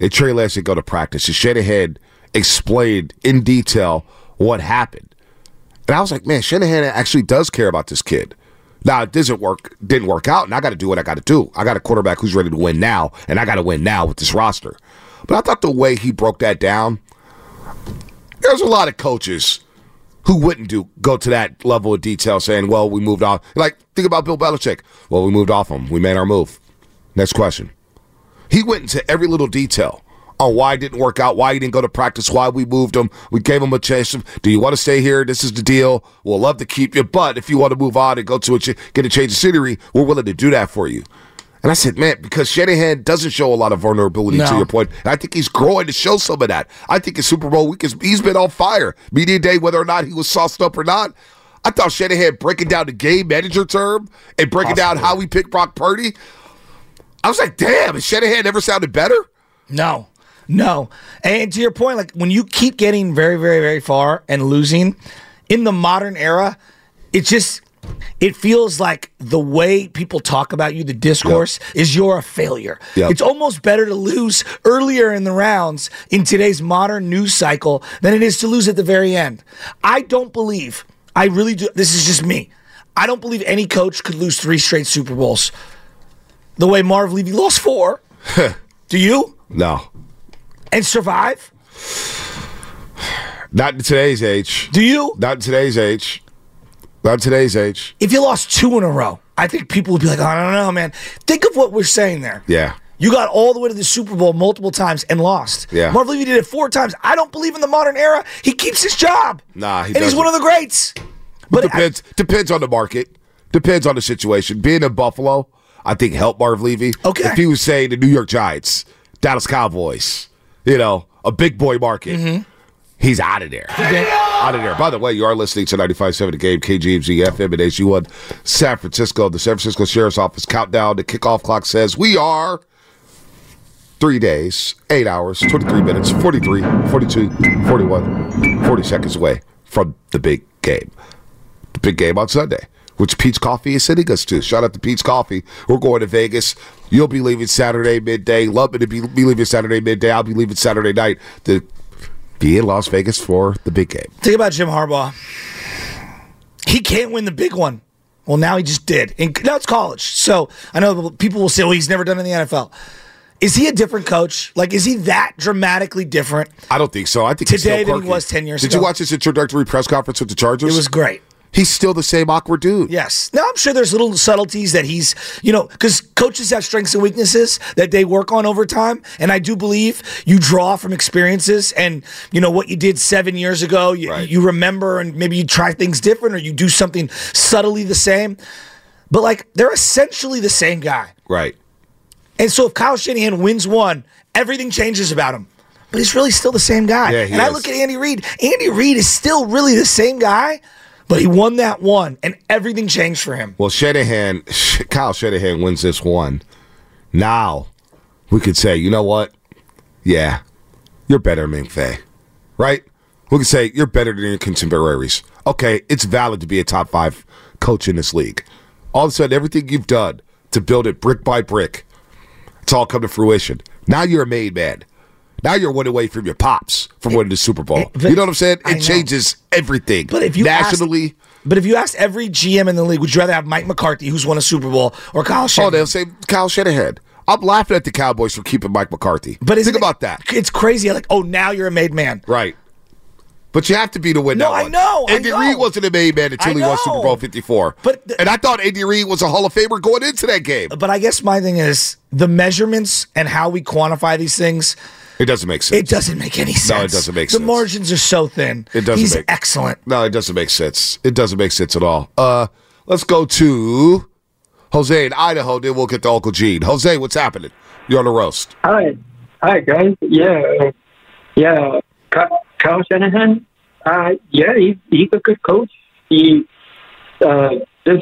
And Trey Lance go to practice. And Shanahan explained in detail what happened. And I was like, man, Shanahan actually does care about this kid. Now it doesn't work, didn't work out, and I got to do what I got to do. I got a quarterback who's ready to win now, and I got to win now with this roster. But I thought the way he broke that down, there's a lot of coaches who wouldn't do go to that level of detail, saying, "Well, we moved off Like think about Bill Belichick. Well, we moved off him. We made our move. Next question. He went into every little detail on why it didn't work out, why he didn't go to practice, why we moved him. We gave him a chance. Do you want to stay here? This is the deal. We'll love to keep you, but if you want to move on and go to a ch- get a change of scenery, we're willing to do that for you. And I said, man, because Shanahan doesn't show a lot of vulnerability to your point. And I think he's growing to show some of that. I think in Super Bowl week, is- he's been on fire. Media day, whether or not he was sauced up or not. I thought Shanahan breaking down the game manager term and breaking down how we picked Brock Purdy. I was like, damn, has Shanahan ever sounded better? No, no. And to your point, like when you keep getting very, very, very far and losing in the modern era, it just it feels like the way people talk about you, the discourse is you're a failure. Yep. It's almost better to lose earlier in the rounds in today's modern news cycle than it is to lose at the very end. I don't believe. I really do. This is just me. I don't believe any coach could lose three straight Super Bowls the way Marv Levy lost four. do you? No. and survive? Not in today's age. Do you? Not in today's age. Not in today's age. If you lost two in a row, I think people would be like, oh, I don't know, man. Think of what we're saying there. Yeah. You got all the way to the Super Bowl multiple times and lost. Yeah. Marv Levy did it four times. I don't believe in the modern era. He keeps his job. Nah, he and he's doesn't. one of the greats. But depends depends on the market. Depends on the situation. Being in Buffalo, I think help Marv Levy. Okay. If he was saying the New York Giants, Dallas Cowboys, you know, a big boy market, Mm-hmm. he's out of there. Out of there. By the way, you are listening to 95.7 The Game, KGMZ FM and HD1 San Francisco. The San Francisco Sheriff's Office countdown. The kickoff clock says we are three days, eight hours, 23 minutes, 43, 42, 41, 40 seconds away from the big game. The big game on Sunday, which Peet's Coffee is sending us to. Shout out to Peet's Coffee. We're going to Vegas. You'll be leaving Saturday midday. Love me to be, be leaving Saturday midday. I'll be leaving Saturday night to be in Las Vegas for the big game. think about Jim Harbaugh. He can't win the big one. Well, now he just did. And now it's college. So I know people will say, well, he's never done in the NFL. Is he a different coach? Like, is he that dramatically different? I don't think so. I think he's Today than he was 10 years ago. Did ago? you watch his introductory press conference with the Chargers? It was great. He's still the same awkward dude. Yes. Now I'm sure there's little subtleties that he's, you know, because coaches have strengths and weaknesses that they work on over time, and I do believe you draw from experiences and you know what you did seven years ago. You, Right. you remember, and maybe you try things different, or you do something subtly the same. But like they're essentially the same guy, Right. and so if Kyle Shanahan wins one, everything changes about him. But he's really still the same guy. Yeah, and I look at Andy Reid. Andy Reid is still really the same guy, but he won that one, and everything changed for him. Well, Shanahan, Kyle Shanahan wins this one. Now, we could say, you know what? Yeah, you're better than right? We could say you're better than your contemporaries. Okay, it's valid to be a top five coach in this league. All of a sudden, everything you've done to build it brick by brick, it's all come to fruition. Now you're a made man. Now you're one away from your pops from winning the Super Bowl. it- you know what I'm saying? It changes everything. But if you asked- nationally, But if you asked every GM in the league, would you rather have Mike McCarthy, who's won a Super Bowl, or Kyle Shanahan? Oh, they'll say Kyle Shanahan. I'm laughing at the Cowboys for keeping Mike McCarthy. But think it- about that. It's crazy. Like, oh, now you're a made man. Right. But you have to be to win No, that I one. know, I Andy. Reid wasn't a made man until he won. Super Bowl 54. But the- and I thought Andy Reid was a Hall of Famer going into that game. But I guess my thing is the measurements and how we quantify these things. It doesn't make sense. It doesn't make any sense. No, it doesn't make the sense. The margins are so thin. It doesn't He's make- excellent. No, it doesn't make sense. It doesn't make sense at all. Uh, let's go to Jose in Idaho. Then we'll get to Uncle Gene. Jose, what's happening? You're on the roast. Hi, hi guys. Yeah, yeah. Ky- Kyle Shanahan. Uh, yeah, he's he's a good coach. He uh, this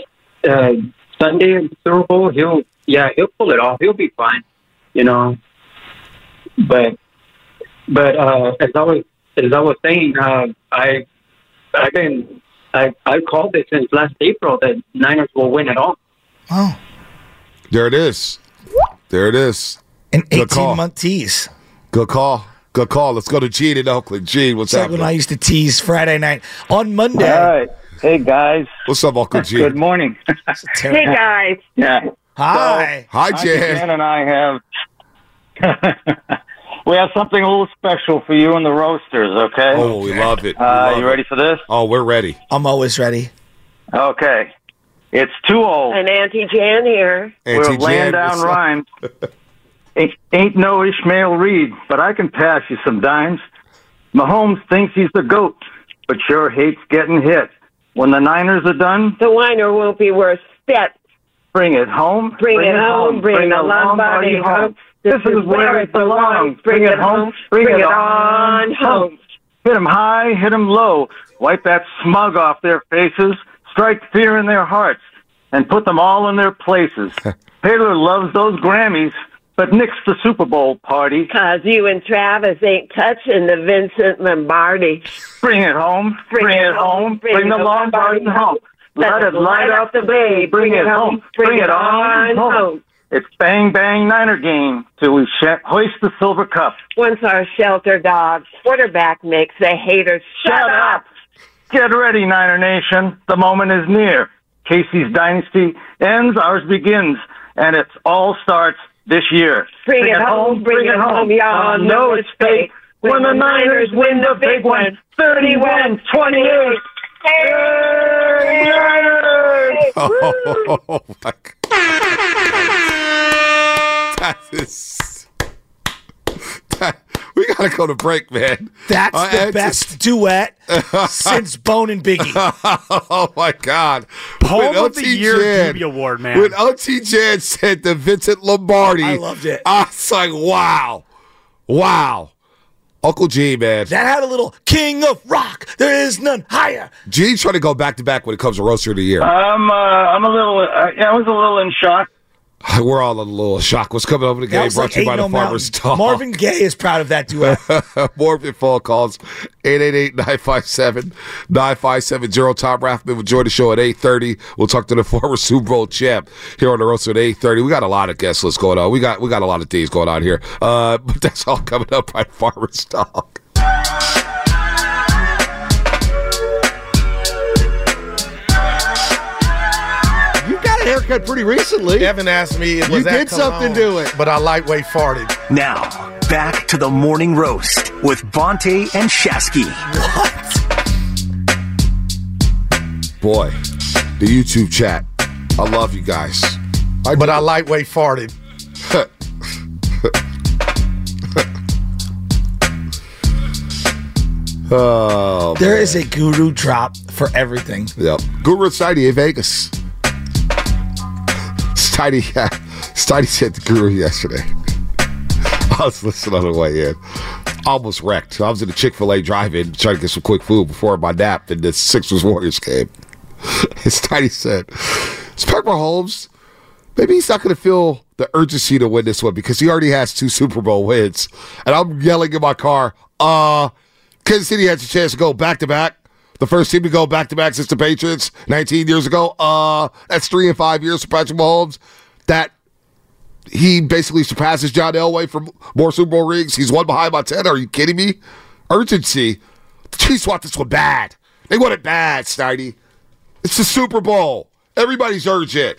uh, Sunday in the Super Bowl, he'll yeah he'll pull it off. He'll be fine, you know. But but uh, as I was as I was saying, uh, I I've been I I called it since last April that Niners will win it all. Oh, There it is. There it is. an Good call. 18 month tease. Good call. Good call. Let's go to Gene in Oakland. Gene, what's It's like when I happening? used to tease Friday night. On Monday, All right. Hey, guys. What's up, Uncle Gene? Good morning. Terry- guys. Yeah. hi. Hi, Hi, Jan. Jan and I have. we have something a little special for you and the roasters, okay? Oh, we love it. We uh, love you it. ready for this? Oh, we're ready. I'm always ready. Okay. It's too old. And Auntie Jan here. Auntie We're laying down rhymes. ain't, ain't no Ishmael Reed, but I can pass you some dimes. Mahomes thinks he's the GOAT, but sure hates getting hit. When the Niners are done, The whiner won't be worth spit. bring it home. Bring it home, bring the Lombardi home. This is where it belongs. Bring it home, bring it on home. Hit 'em high, hit 'em low. Wipe that smug off their faces. Strike fear in their hearts and put them all in their places. Taylor loves those Grammys, but nix the Super Bowl party. Cause you and Travis ain't touching the Vincent Lombardi. Bring it home, bring, it home, bring, the Lombardi home. Let it light up the bay. Bring it home, bring it on home. It's bang bang Niner game till we sh- hoist the silver cup. Once our shelter dog quarterback makes the haters shut up. Get ready, Niner Nation. The moment is near. KC's dynasty ends, ours begins, and it all starts this year. Bring it home, bring it home, y'all oh, know it's fake. When the Niners win the big one, 31 28. Oh, my God. That is. That, we got to go to break, man. That's Uh, the it's best duet since Bone and Biggie. oh my God! Home of the Year Jan- Doobie Award, man. When LT Jan said the Vincent Lombardi, I loved it. I was like, wow, wow. Uncle G, man. That had a little king of rock. There is none higher. G's trying to go back to back when it comes to roaster of the year. I'm, uh, I'm a little, uh, I was a little in shock. We're all a little shocked. What's coming over the That game? Brought like to you by Ain't the Farmer's Mountain. Dog. Marvin Gaye is proud of that duet. More phone calls. 888-957-9570. Tom Rathman will join the show at 8.30. We'll talk to the former Super Bowl champ here on the roster at 8.30. We got a lot of guest lists going on. We got we got a lot of things going on here. Uh, but that's all coming up by Farmer's Dog. Haircut pretty recently. Evan asked me, was You that did something to it. But I lightweight farted. Now, back to the morning roast with Bonta and Shasky. What? Boy, the YouTube chat. I love you guys. I But I lightweight farted. Oh, There is a guru drop for everything. Yep. Guru Steiny in Vegas. Steiny, yeah. Said the Guru yesterday. I was listening on the way in. Almost wrecked. I was in the Chick fil A drive in trying to get some quick food before my nap in the Sixers Warriors game. And Steiny said, It's Patrick Mahomes. Maybe he's not going to feel the urgency to win this one because he already has two Super Bowl wins. And I'm yelling in my car, uh, Kansas City has a chance to go back to back. The first team to go back to back since the Patriots 19 years ago. Uh, that's three and five years for Patrick Mahomes. That he basically surpasses John Elway for more Super Bowl rings. He's one behind by 10. Are you kidding me? Urgency. The Chiefs want this one bad. They want it bad, Snidey. It's the Super Bowl. Everybody's urgent.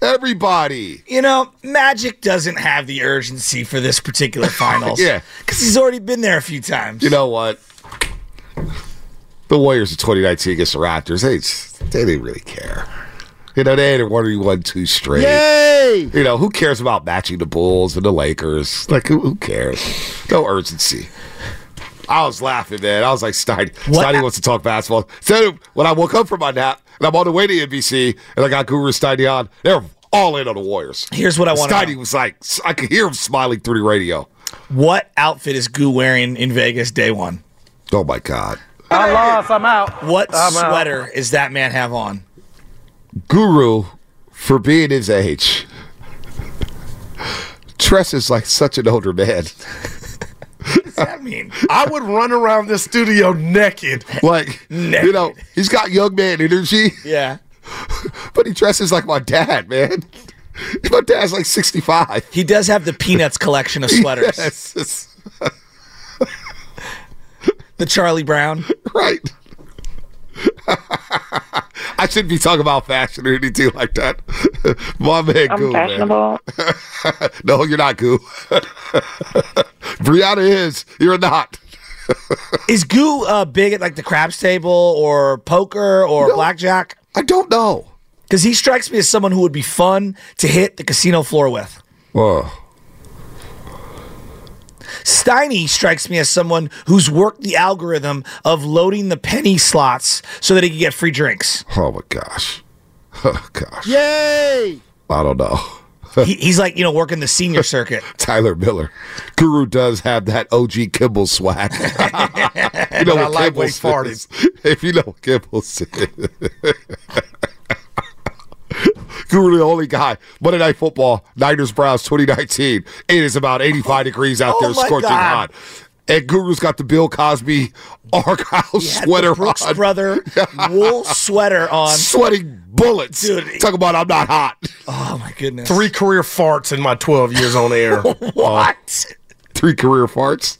Everybody. You know, Magic doesn't have the urgency for this particular finals. Yeah. Because he's already been there a few times. You know what? The Warriors of 2019 against the Raptors, they just, they didn't really care. You know, they had already won two straight. Yay! You know, who cares about matching the Bulls and the Lakers? Like, who, who cares? No urgency. I was laughing, man. I was like, Steiny, What- Steiny wants to talk basketball. So when I woke up from my nap and I'm on the way to NBC and I got Guru Steiny on, they're all in on the Warriors. Here's what I Steiny know. was like, I could hear him smiling through the radio. What outfit is Goo wearing in Vegas day one? Oh my God. I lost. I'm out. What I'm out. sweater is that man have on? Guru, for being his age, dresses like such an older man. What does that mean? I would run around the studio naked. Like, you know, he's got young man energy, Yeah. but he dresses like my dad, man. My dad's like 65. He does have the Peanuts collection of sweaters. Yes, it's- The Charlie Brown. right. I shouldn't be talking about fashion or anything like that. My man, I'm Goo, man. fashionable. no, you're not, Goo. Brianna is. You're not. Is Goo uh, big at like the craps table or poker or No. blackjack? I don't know. Because he strikes me as someone who would be fun to hit the casino floor with. Whoa. Steiny strikes me as someone who's worked the algorithm of loading the penny slots so that he can get free drinks. Oh my gosh. Oh gosh. Yay! I don't know. He, he's like, you know, working the senior circuit. Tyler Miller. Guru does have that OG Kimball swag. you know I what like when he Kimball is. If you know what Kimball is. Guru, the only guy. Monday Night Football, Niners Browns 2019. It is about 85 degrees out Oh there, scorching God. hot. And Guru's got the Bill Cosby Argyle sweater the Brooks on. brother wool sweater on. Sweating bullets. Dude. Talk about I'm not hot. Oh my goodness. Three career farts in my 12 years on air. What? Three career farts.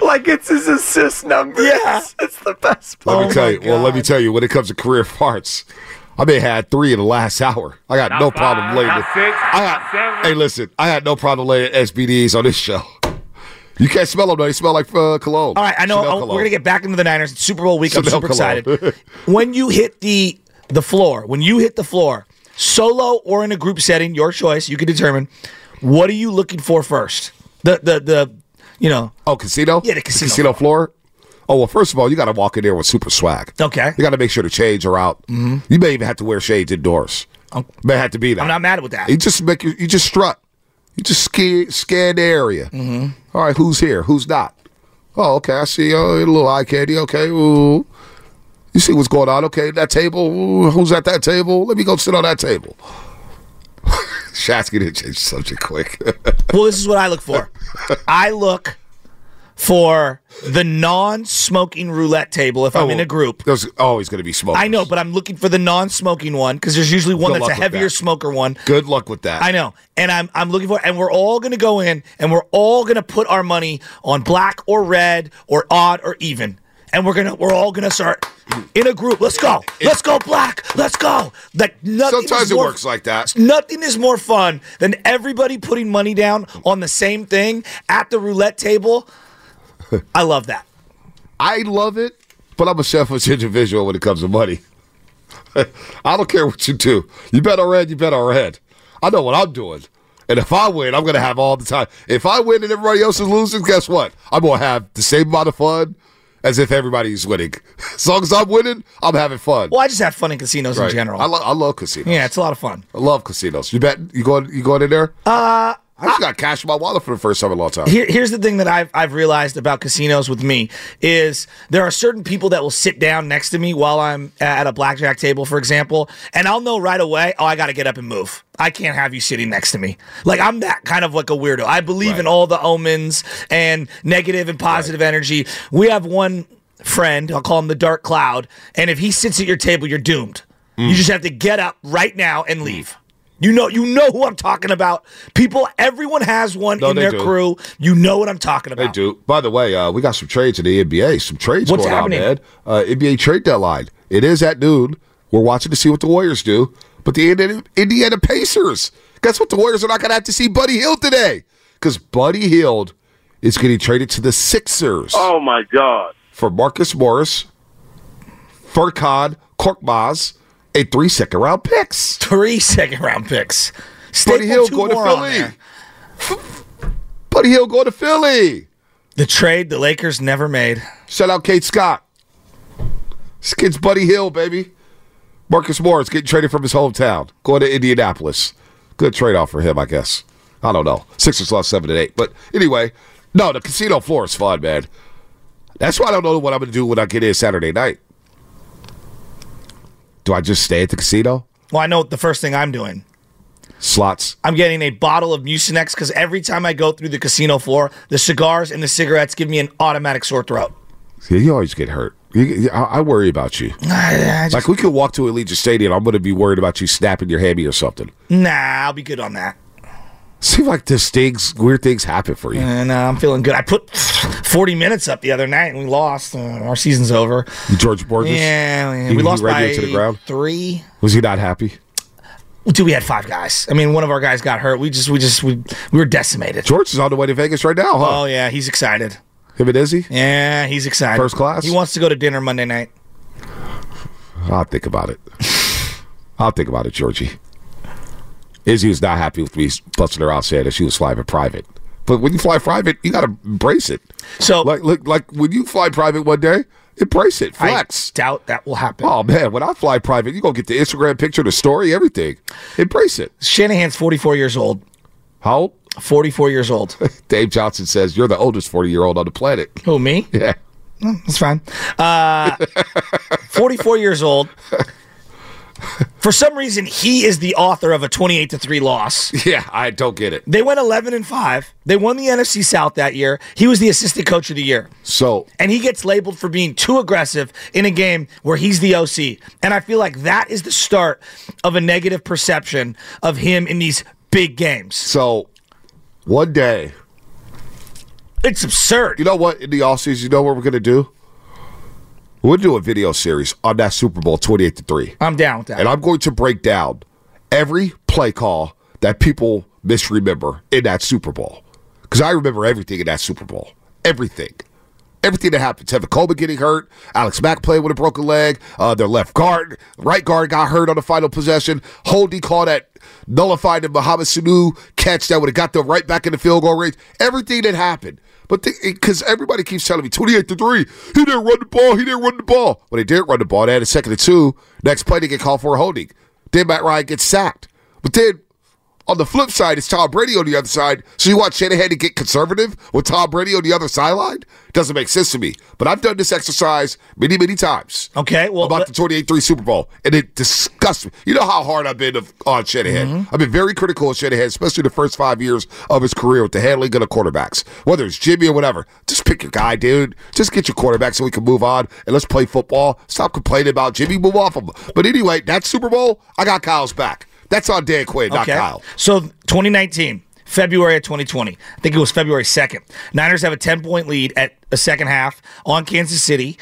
Like it's his assist numbers. Yeah. It's the best Let Oh me tell my you. Well, let me tell you. When it comes to career farts, I may have had three in the last hour. I got no problem laying it. I got, seven. hey, listen. I had no problem laying SBDs on this show. You can't smell them though. They smell like uh, cologne. All right, I know oh, we're gonna get back into the Niners. It's Super Bowl week. I'm super cologne. excited. when you hit the the floor, when you hit the floor, solo or in a group setting, your choice. You can determine. What are you looking for first? The the the you know. Oh, casino. Yeah, the casino casino floor. Oh well, first of all, you got to walk in there with super swag. Okay. You got to make sure the shades are out. Mm-hmm. You may even have to wear shades indoors. i may have to be that. I'm not mad with that. You just make you, you just strut. You just ski, scan the area. Mm-hmm. All right, who's here? Who's not? Oh, okay. I see. Oh, a little eye candy. Okay. Ooh. You see what's going on? Okay, that table. Ooh, who's at that table? Let me go sit on that table. Shasky didn't change the subject quick. Well, this is what I look for. I look for the non-smoking roulette table if oh, I'm in a group. There's always going to be smoke. I know, but I'm looking for the non-smoking one because there's usually one Good that's a heavier that. smoker one. Good luck with that. I know, and I'm I'm looking for, and we're all gonna go in, and we're all gonna put our money on black or red or odd or even, and we're gonna we're all gonna start in a group. Let's go, let's go black, let's go. Like nothing. Sometimes is it works like that. Nothing is more fun than everybody putting money down on the same thing at the roulette table. I love that. I love it, but I'm a selfish individual when it comes to money. I don't care what you do. You bet on red, you bet on red. I know what I'm doing. And if I win, I'm going to have all the time. If I win and everybody else is losing, guess what? I'm going to have the same amount of fun as if everybody's winning. As long as I'm winning, I'm having fun. Well, I just have fun in casinos in general. I, lo- I love casinos. yeah, it's a lot of fun. I love casinos. You bet? You going? You going in there? Uh, I just got cash in my wallet for the first time in a long time. Here, here's the thing that I've I've realized about casinos with me is there are certain people that will sit down next to me while I'm at a blackjack table, for example, and I'll know right away. Oh, I got to get up and move. I can't have you sitting next to me. Like I'm that kind of like a weirdo. I believe in all the omens and negative and positive energy. We have one friend. I'll call him the Dark Cloud, and if he sits at your table, you're doomed. Mm. You just have to get up right now and leave. You know, you know who I'm talking about. People, everyone has one No, in their do. crew. You know what I'm talking about. They do. By the way, uh, we got some trades in the NBA. Some trades What's going happening? on, man. Uh, NBA trade deadline. It is at noon. We're watching to see what the Warriors do. But the Indiana, Indiana Pacers, guess what? The Warriors are not going to have to see Buddy Hield today because Buddy Hield is getting traded to the Sixers Oh my God. for Marcus Morris, Furkan Korkmaz, and three second round picks. Three second round picks. Buddy Hield going to Philly. Buddy Hield going to Philly. The trade the Lakers never made. Shout out Kate Scott. This kid's Buddy Hield, baby. Marcus Morris getting traded from his hometown, going to Indianapolis. Good trade off for him, I guess. I don't know. Sixers lost seven and eight, but anyway, no, the casino floor is fun, man. That's why I don't know what I'm going to do when I get in Saturday night. Do I just stay at the casino? Well, I know the first thing I'm doing. Slots. I'm getting a bottle of Mucinex because every time I go through the casino floor, the cigars and the cigarettes give me an automatic sore throat. See, you always get hurt. You- I I worry about you. I just- Like we could walk to Allegiant Stadium, I'm going to be worried about you snapping your hammy or something. Nah, I'll be good on that. Seems like this things, weird things happen for you. And uh, I'm feeling good. I put 40 minutes up the other night and we lost. Uh, our season's over. George Borges. Yeah, yeah, He- we lost by into the ground? three. Was he not happy? Dude, we had five guys. I mean, one of our guys got hurt. We just, we just, we, we were decimated. George is on the way to Vegas right now, huh? Oh yeah, he's excited. Him and Izzy? Yeah, he's excited. First class? He wants to go to dinner Monday night. I'll think about it. I'll think about it, Georgie. Izzy was not happy with me busting her out saying that she was flying private. But when you fly private, you got to embrace it. So, like, look, like when you fly private one day, embrace it, flex. I doubt that will happen. Oh man, when I fly private, you gonna get the Instagram picture, the story, everything. Embrace it. Shanahan's 44 years old. How old? 44 years old. Dave Johnson says you're the oldest 40 year old on the planet. Who me? Yeah. That's fine. Uh, 44 years old. For some reason, he is the author of a 28 to 3 loss. Yeah, I don't get it. They went 11 and 5. They won the NFC South that year. He was the assistant coach of the year. So, And he gets labeled for being too aggressive in a game where he's the OC. And I feel like that is the start of a negative perception of him in these big games. so one day, It's absurd. you know what? In the offseason, you know what we're gonna do? We'll do a video series on that Super Bowl 28 to 3. I'm down with that. And I'm going to break down every play call that people misremember in that Super Bowl. Because I remember everything in that Super Bowl. Everything. Everything that happened. Tevin Coleman getting hurt. Alex Mack playing with a broken leg. Uh, their left guard, right guard got hurt on the final possession. Holding call that nullified the Mohamed Sanu catch that would have got them right back in the field goal range. Everything that happened. But because everybody keeps telling me 28 to 3, he didn't run the ball, he didn't run the ball. Well, he did run the ball. They had a second and two. Next play, they get called for a holding. Then Matt Ryan gets sacked. But then on the flip side, it's Tom Brady on the other side. So you want Shanahan to get conservative with Tom Brady on the other sideline? Doesn't make sense to me. But I've done this exercise many, many times. Okay, well, about the 28-3 Super Bowl, and it disgusts me. You know how hard I've been of, on Shanahan. Mm-hmm. I've been very critical of Shanahan, especially the first five years of his career with the handling of the quarterbacks. Whether it's Jimmy or whatever, just pick your guy, dude. Just get your quarterback so we can move on and let's play football. Stop complaining about Jimmy. Move off him. But anyway, that Super Bowl, I got Kyle's back. That's on Dan Quinn, not Kyle. So 2019, February of 2020. I think it was February 2nd. Niners have a 10 point lead at a second half on Kansas City,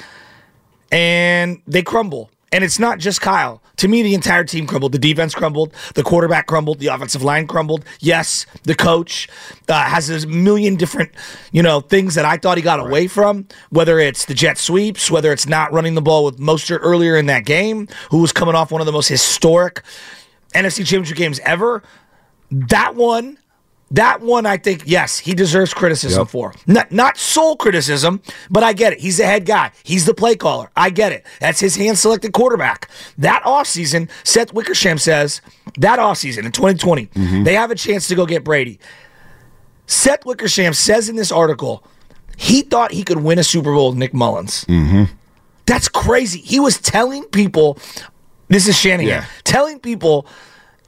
and they crumble. And it's not just Kyle. To me, the entire team crumbled. The defense crumbled. The quarterback crumbled. The offensive line crumbled. Yes, the coach uh, has a million different, you know, things that I thought he got away from. Whether it's the jet sweeps, whether it's not running the ball with Mostert earlier in that game, who was coming off one of the most historic NFC Championship games ever. That one, that one, I think, yes, he deserves criticism Yep. for. Not, not sole criticism, but I get it. He's the head guy. He's the play caller. I get it. That's his hand selected quarterback. That offseason, Seth Wickersham says, that offseason in 2020, mm-hmm. they have a chance to go get Brady. Seth Wickersham says in this article, he thought he could win a Super Bowl with Nick Mullens. Mm-hmm. That's crazy. He was telling people, this is Shanahan, Yeah. telling people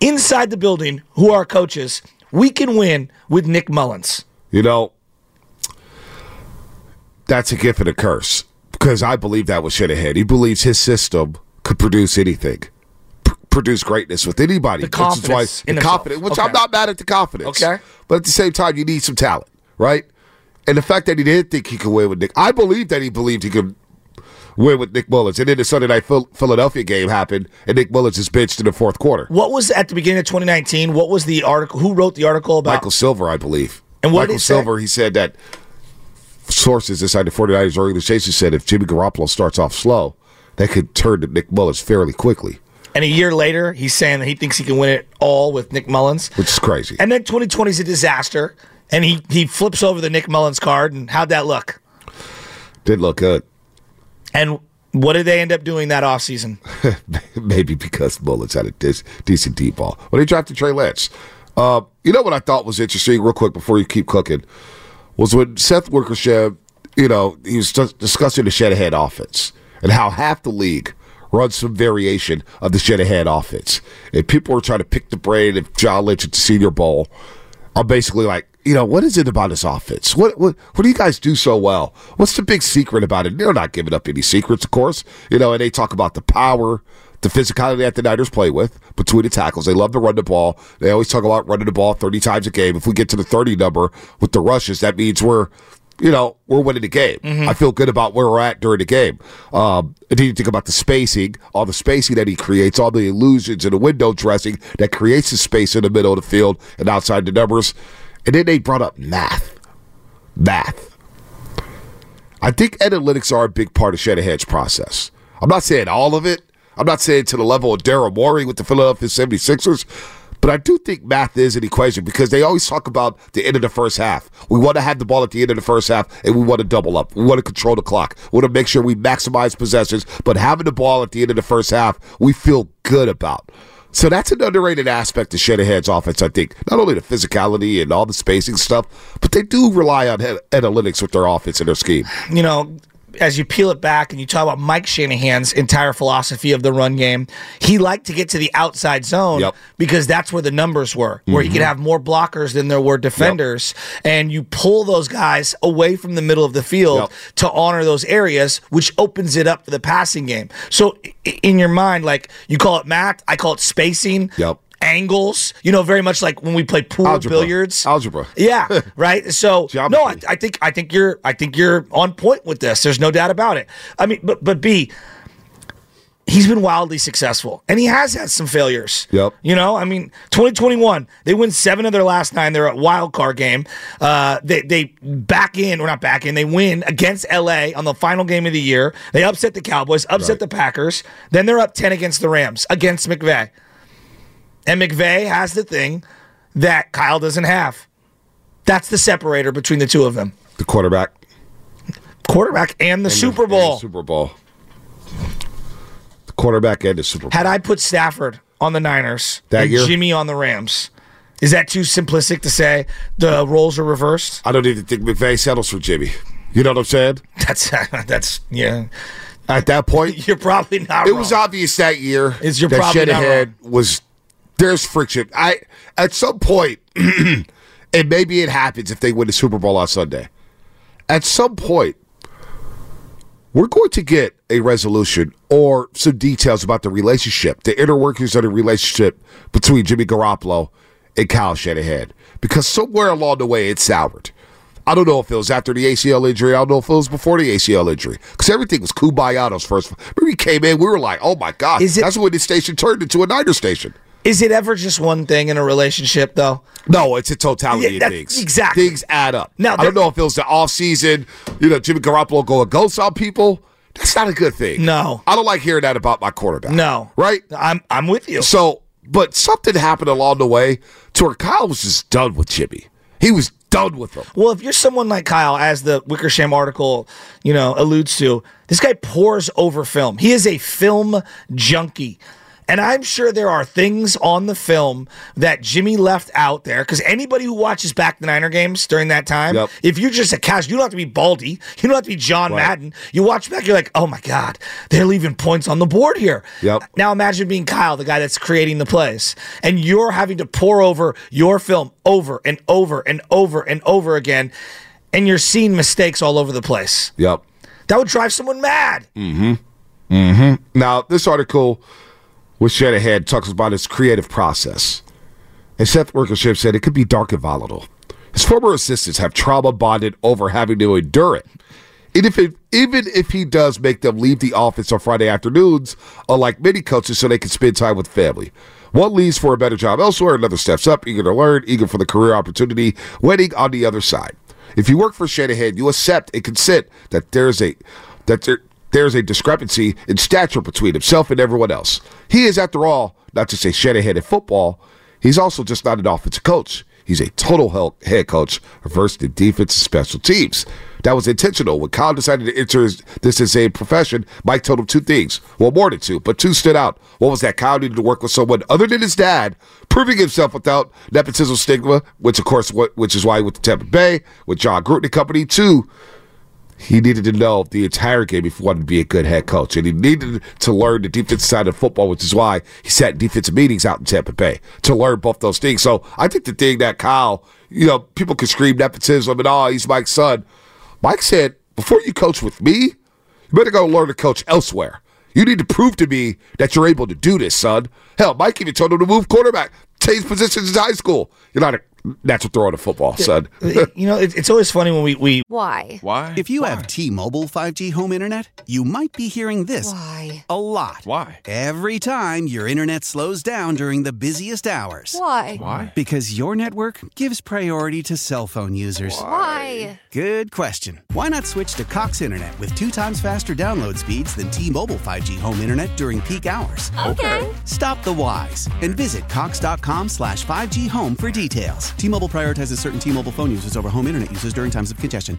inside the building who are coaches, we can win with Nick Mullens. You know, that's a gift and a curse because I believe that with Shanahan. He believes his system could produce anything, P- produce greatness with anybody. The which is why confidence in the confidence, which Okay. I'm not mad at the confidence. Okay. but at the same time, you need some talent, right? And the fact that he didn't think he could win with Nick, I believe that he believed he could win with Nick Mullens. And then the Sunday night Phil- Philadelphia game happened, and Nick Mullens is benched in the fourth quarter. What was at the beginning of 2019? What was the article? Who wrote the article about? Michael Silver, I believe. And what did Michael? Silver, he said that sources inside the 49ers organization said if Jimmy Garoppolo starts off slow, they could turn to Nick Mullens fairly quickly, And a year later, he's saying that he thinks he can win it all with Nick Mullens. which is crazy. And then 2020 is a disaster. And he, he flips over the Nick Mullens card. And how'd that look? Didn't look good. And what did they end up doing that offseason? Maybe because Mullens had a dis- decent deep ball. Well, they drafted Trey Lance. Uh, you know what I thought was interesting, real quick, before you keep cooking, was when Seth Wickersham, you know, he was discussing the Shanahan offense and how half the league runs some variation of the Shanahan offense. And people were trying to pick the brain of John Lynch at the Senior Bowl. I'm basically like, you know, what is it about this offense? What what what do you guys do so well? What's the big secret about it? They're not giving up any secrets, of course. You know, and they talk about the power, the physicality that the Niners play with between the tackles. They love to run the ball. They always talk about running the ball 30 times a game. If we get to the 30 number with the rushes, that means we're you know, we're winning the game. I feel good about where we're at during the game. Um, and then you think about the spacing, all the spacing that he creates, all the illusions and the window dressing that creates the space in the middle of the field and outside the numbers. And then they brought up math. Math. I think analytics are a big part of Shanahan's process. I'm not saying all of it. I'm not saying to the level of Daryl Morey with the Philadelphia 76ers, but I do think math is an equation because they always talk about the end of the first half. We want to have the ball at the end of the first half and we want to double up. We want to control the clock. We want to make sure we maximize possessions, but having the ball at the end of the first half, we feel good about. So that's an underrated aspect of Shanahan's offense, I think. Not only the physicality and all the spacing stuff, but they do rely on analytics with their offense and their scheme. you know, as you peel it back and you talk about Mike Shanahan's entire philosophy of the run game, he liked to get to the outside zone Yep. because that's where the numbers were, where he could mm-hmm. have more blockers than there were defenders. And you pull those guys away from the middle of the field Yep. to honor those areas, which opens it up for the passing game. So in your mind, like you call it math, I call it spacing. Yep. Angles, you know, very much like when we play pool Algebra. billiards. Algebra. Yeah, right. So no, I, I think I think you're I think you're on point with this. There's no doubt about it. I mean, but but B, he's been wildly successful, and he has had some failures. Yep. You know, I mean, 2021 they win seven of their last nine. They're a wild card game. Uh, they they back in or not back in. They win against LA on the final game of the year. They upset the Cowboys, upset Right. the Packers. Then they're up ten against the Rams against McVay, and McVay has the thing that Kyle doesn't have. That's the separator between the two of them. The quarterback. Quarterback and the and Super and the Bowl. Super Bowl. The quarterback and the Super Bowl. Had I put Stafford on the Niners That and year? Jimmy on the Rams, is that too simplistic to say the roles are reversed? I don't even think McVay settles for Jimmy. You know what I'm saying? That's that's yeah. At that point, You're probably not. it wrong. was obvious that year It's- you're that probably not Shanahan was there's friction. I at some point, and maybe it happens if they win the Super Bowl on Sunday. At some point, we're going to get a resolution or some details about the relationship, the inner workings of the relationship between Jimmy Garoppolo and Kyle Shanahan, because somewhere along the way it soured. I don't know if it was after the ACL injury. I don't know if it was before the ACL injury. Because everything was Kumbaya first. He came in, we were like, oh my God. Is it- That's when the station turned into a Niner station. Is it ever just one thing in a relationship though? No, it's a totality Yeah, of things. exactly. Things add up. Now, I don't know if it was the off season, you know, Jimmy Garoppolo going ghost on people. That's not a good thing. No. I don't like hearing that about my quarterback. No. Right? I'm I'm with you. So, but something happened along the way to where Kyle was just done with Jimmy. He was done with him. Well, if you're someone like Kyle, as the Wickersham article, you know, alludes to, this guy pours over film. He is a film junkie. And I'm sure there are things on the film that Jimmy left out there because anybody who watches back the Niner games during that time, Yep. if you're just a casual, you don't have to be Baldy, you don't have to be John Right. Madden. You watch back, you're like, oh my God, they're leaving points on the board here. Yep. Now imagine being Kyle, the guy that's creating the plays, and you're having to pour over your film over and over and over and over again, and you're seeing mistakes all over the place. Yep. That would drive someone mad. Hmm. Hmm. Now, this article with Shanahan talks about his creative process. And Seth Wickersham said it could be dark and volatile. His former assistants have trauma bonded over having to endure it. even if it, even if he does make them leave the office on Friday afternoons, unlike many coaches, so they can spend time with family. One leaves for a better job elsewhere, another steps up, eager to learn, eager for the career opportunity, waiting on the other side. If you work for Shanahan, you accept and consent that there's a that there there's a discrepancy in stature between himself and everyone else. He is, after all, not just a Shanahan in football, he's also just not an offensive coach. He's a total head coach versed in defense and special teams. That was intentional. When Kyle decided to enter his- this as a profession, Mike told him two things. Well, more than two, but two stood out. One was that Kyle needed to work with someone other than his dad, proving himself without nepotism stigma, which of course, which is why he went to Tampa Bay with Jon Gruden and company. Two, he needed to know the entire game if he wanted to be a good head coach. And he needed to learn the defensive side of football, which is why he sat in defensive meetings out in Tampa Bay to learn both those things. So I think the thing that Kyle, you know, people can scream nepotism and oh, he's Mike's son. Mike said, before you coach with me, you better go learn to coach elsewhere. You need to prove to me that you're able to do this, son. Hell, Mike even told him to move quarterback, change positions in high school. You're not a natural thrower of football, son. you know, it, it's always funny when we, we Why? Why? If you have T-Mobile 5G home internet, you might be hearing this Why? a lot. Why? Every time your internet slows down during the busiest hours. Why? Why? Because your network gives priority to cell phone users. Why? Good question. Why not switch to Cox Internet with two times faster download speeds than T-Mobile 5G home internet during peak hours? Okay. Stop the whys and visit cox.com slash 5G home for details. T-Mobile prioritizes certain T-Mobile phone users over home internet users during times of congestion.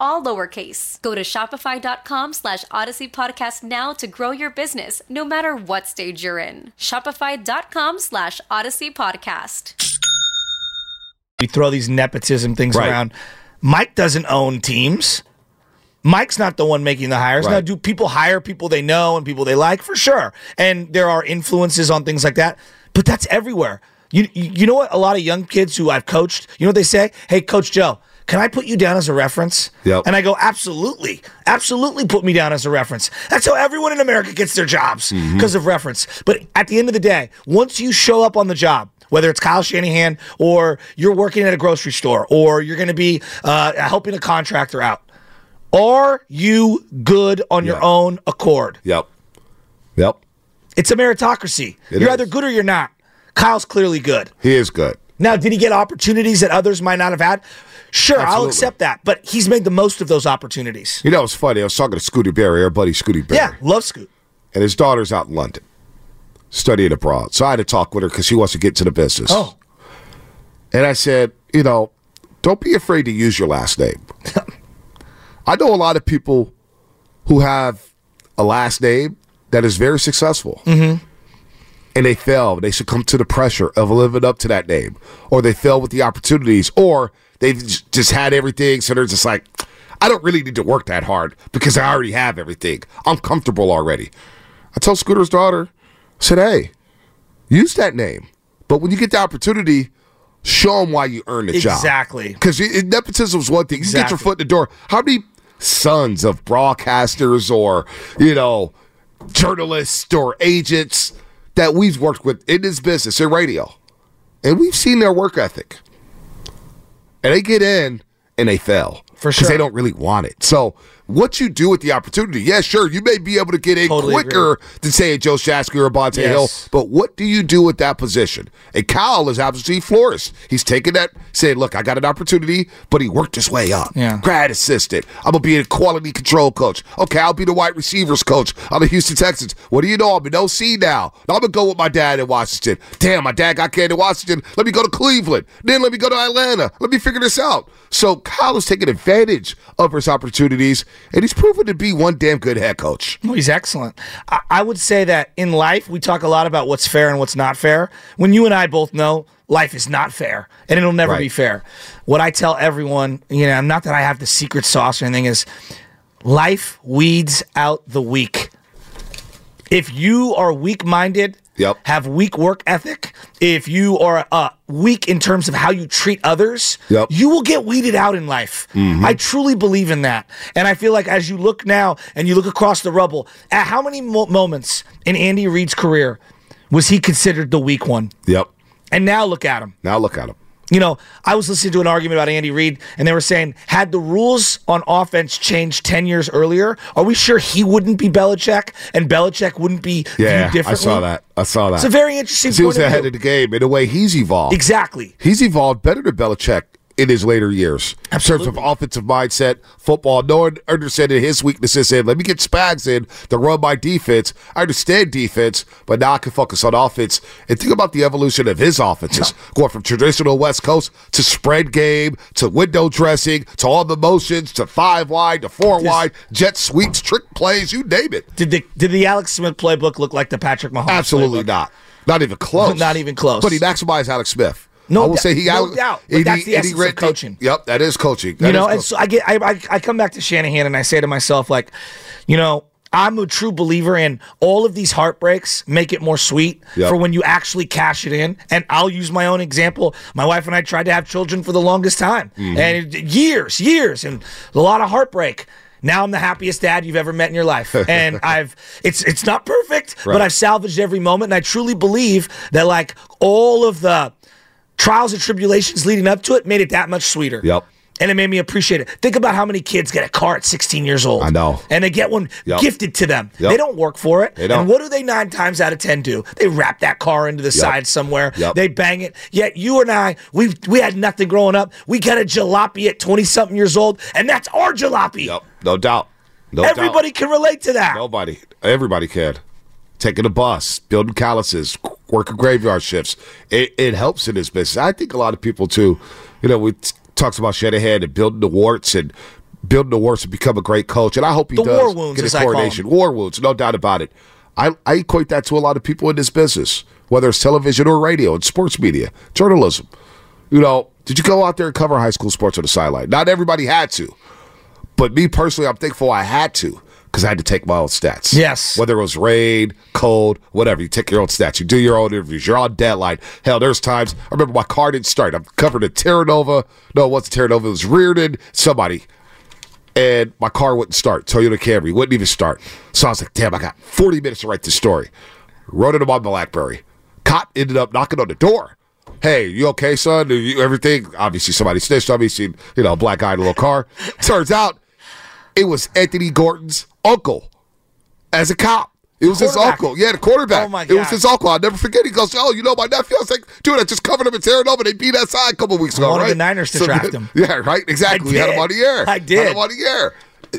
all lowercase. Go to shopify.com slash odyssey podcast now to grow your business, no matter what stage you're in. Shopify.com slash odyssey podcast. we throw these nepotism things Right. around. Mike doesn't own teams. Mike's not the one making the hires. Now, do people hire people they know and people they like? For sure. And there are influences on things like that, but that's everywhere. You, you you know what? A lot of young kids who I've coached, you know what they say? Hey, Coach Joe, can I put you down as a reference? Yep. And I go, absolutely, absolutely put me down as a reference. That's how everyone in America gets their jobs because of reference. But at the end of the day, once you show up on the job, whether it's Kyle Shanahan or you're working at a grocery store or you're going to be uh, helping a contractor out, are you good on your own accord? Yep. Yep. It's a meritocracy. It you're is. either good or you're not. Kyle's clearly good. He is good. Now, did he get opportunities that others might not have had? Sure, I'll accept that. But he's made the most of those opportunities. You know, it's funny. I was talking to Scooty Barry, our buddy Scooty Barry. Yeah, love Scoot. And his daughter's out in London studying abroad. So I had to talk with her because she wants to get into the business. Oh, And I said, you know, don't be afraid to use your last name. I know a lot of people who have a last name that is very successful. Mm-hmm. And they fail. They succumb to the pressure of living up to that name. Or they fail with the opportunities. Or they've just had everything. So they're just like, I don't really need to work that hard because I already have everything. I'm comfortable already. I told Scooter's daughter, I said, hey, use that name. But when you get the opportunity, show them why you earned the job. Exactly. Because nepotism is one thing. You get your foot in the door. How many sons of broadcasters or, you know, journalists or agents that we've worked with in this business, in radio, and we've seen their work ethic. And they get in and they fail. For Because they don't really want it. So what you do with the opportunity, yeah, sure, you may be able to get in Totally quicker than say a Joe Shasky or a Bonta Yes. Hill, but what do you do with that position? And Kyle is obviously flourished. He's taking that, saying, look, I got an opportunity, but he worked his way up. Yeah. Grad assistant. I'm to be a quality control coach. Okay, I'll be the wide receivers coach on the Houston Texans. What do you know? I'm in OC now. Now I'm going to go with my dad in Washington. Damn, my dad got canned in Washington. Let me go to Cleveland. Then let me go to Atlanta. Let me figure this out. So Kyle is taking advantage of his opportunities, and he's proven to be one damn good head coach. Well, he's excellent. I, I would say that in life, we talk a lot about what's fair and what's not fair. When you and I both know life is not fair and it'll never Right. be fair. What I tell everyone, you know, not that I have the secret sauce or anything, is life weeds out the weak. If you are weak minded, Yep. have weak work ethic, if you are uh, weak in terms of how you treat others, Yep. you will get weeded out in life. I truly believe in that. And I feel like as you look now and you look across the rubble, at how many mo- moments in Andy Reid's career was he considered the weak one? Yep. And now look at him. Now look at him. You know, I was listening to an argument about Andy Reid, and they were saying, had the rules on offense changed 10 years earlier, are we sure he wouldn't be Belichick and Belichick wouldn't be Yeah? I saw that. I saw that. It's a very interesting 'Cause he was point of ahead of the game in a way he's evolved. Exactly. He's evolved better than Belichick in his later years. In terms of offensive mindset, football, knowing, understanding his weaknesses, and let me get Spags in to run my defense. I understand defense, but now I can focus on offense. And think about the evolution of his offenses, going from traditional West Coast to spread game to window dressing to all the motions to five wide to four wide, jet sweeps, trick plays, you name it. Did the did the Alex Smith playbook look like the Patrick Mahomes? Absolutely playbook? not. Not even close. Not even close. But he maximized Alex Smith. No I will say he no doubt. But that's the essence of coaching. Yep, that is coaching. That you know, is and so I get I, I I come back to Shanahan and I say to myself like, you know, I'm a true believer in all of these heartbreaks make it more sweet Yep. for when you actually cash it in. And I'll use my own example. My wife and I tried to have children for the longest time, Mm-hmm. and it, years, years, and a lot of heartbreak. Now I'm the happiest dad you've ever met in your life, and I've it's it's not perfect, Right. but I've salvaged every moment, and I truly believe that like all of the trials and tribulations leading up to it made it that much sweeter. Yep. And it made me appreciate it. Think about how many kids get a car at 16 years old. I know. And they get one Yep. gifted to them. Yep. They don't work for it. They don't. And what do they nine times out of 10 do? They wrap that car into the side somewhere. Yep. They bang it. Yet you and I, we we had nothing growing up. We got a jalopy at 20 something years old, and that's our jalopy. Yep, no doubt. No Everybody doubt. can relate to that. Nobody. Everybody can. Taking a bus, building calluses, working graveyard shifts. It, it helps in this business. I think a lot of people too. You know, we t- talks about Shanahan and building the warts and building the warts to become a great coach. And I hope he The does war wounds, get a coordination. War wounds, no doubt about it. I, I equate that to a lot of people in this business, whether it's television or radio and sports media, journalism. You know, did you go out there and cover high school sports on the sideline? Not everybody had to. But me personally, I'm thankful I had to because I had to take my own stats. Yes. Whether it was rain, cold, whatever, you take your own stats. You do your own interviews. You're on deadline. Hell, there's times I remember my car didn't start. I'm covered in Terra Nova. No, it wasn't Terra Nova. It was Riordan. Somebody. And my car wouldn't start. Toyota Camry wouldn't even start. So I was like, damn, I got 40 minutes to write this story. Wrote it on my BlackBerry. Cop ended up knocking on the door. Hey, you okay, son? You, everything? Obviously, somebody snitched on me. Seen, you know, a black guy in a little car. Turns out it was Anthony Gordon's uncle as a cop. It was his uncle. Yeah, the quarterback. Oh, my God. It was his uncle. I'll never forget. He goes, Oh, you know my nephew? I was like, dude, I just covered him in Terra Nova. They beat that side a couple weeks I ago. wanted right? the Niners to draft him. Yeah, right. Exactly. I We had him on the air. I Had did. him on the air.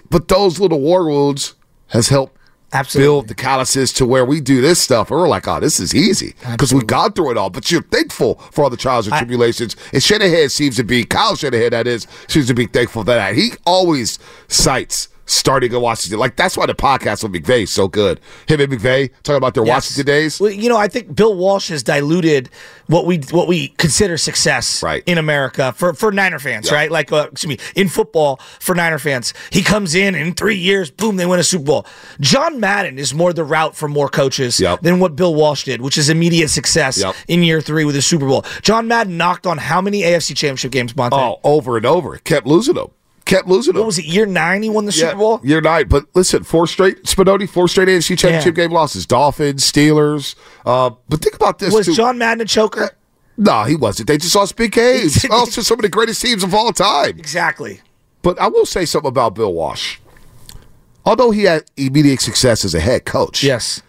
But those little war wounds has helped Absolutely. build the calluses to where we do this stuff. And we're like, oh, this is easy because we've gone through it all. But you're thankful for all the trials and I- tribulations. And Shanahan seems to be, Kyle Shanahan, that is, seems to be thankful for that. He always cites starting in Washington. Like that's why the podcast with McVay is so good. Him and McVay talking about their Yes. Washington days. Well, you know, I think Bill Walsh has diluted what we what we consider success Right. in America for for Niner fans, Yeah. right? Like, uh, excuse me, in football for Niner fans, he comes in and in three years, boom, they win a Super Bowl. John Madden is more the route for more coaches Yep. than what Bill Walsh did, which is immediate success Yep. in year three with a Super Bowl. John Madden knocked on how many AFC Championship games, Monte? Oh, over and over. Kept losing them. Kept losing them. What was it? Year nine, he won the Super Bowl. Year nine. But listen, four straight Spinoni, four straight AFC championship Yeah. game losses. Dolphins, Steelers. Uh, but think about this. Was too. John Madden a choker? No, he wasn't. They just lost big games. also, some of the greatest teams of all time. Exactly. But I will say something about Bill Walsh. Although he had immediate success as a head coach, Yes.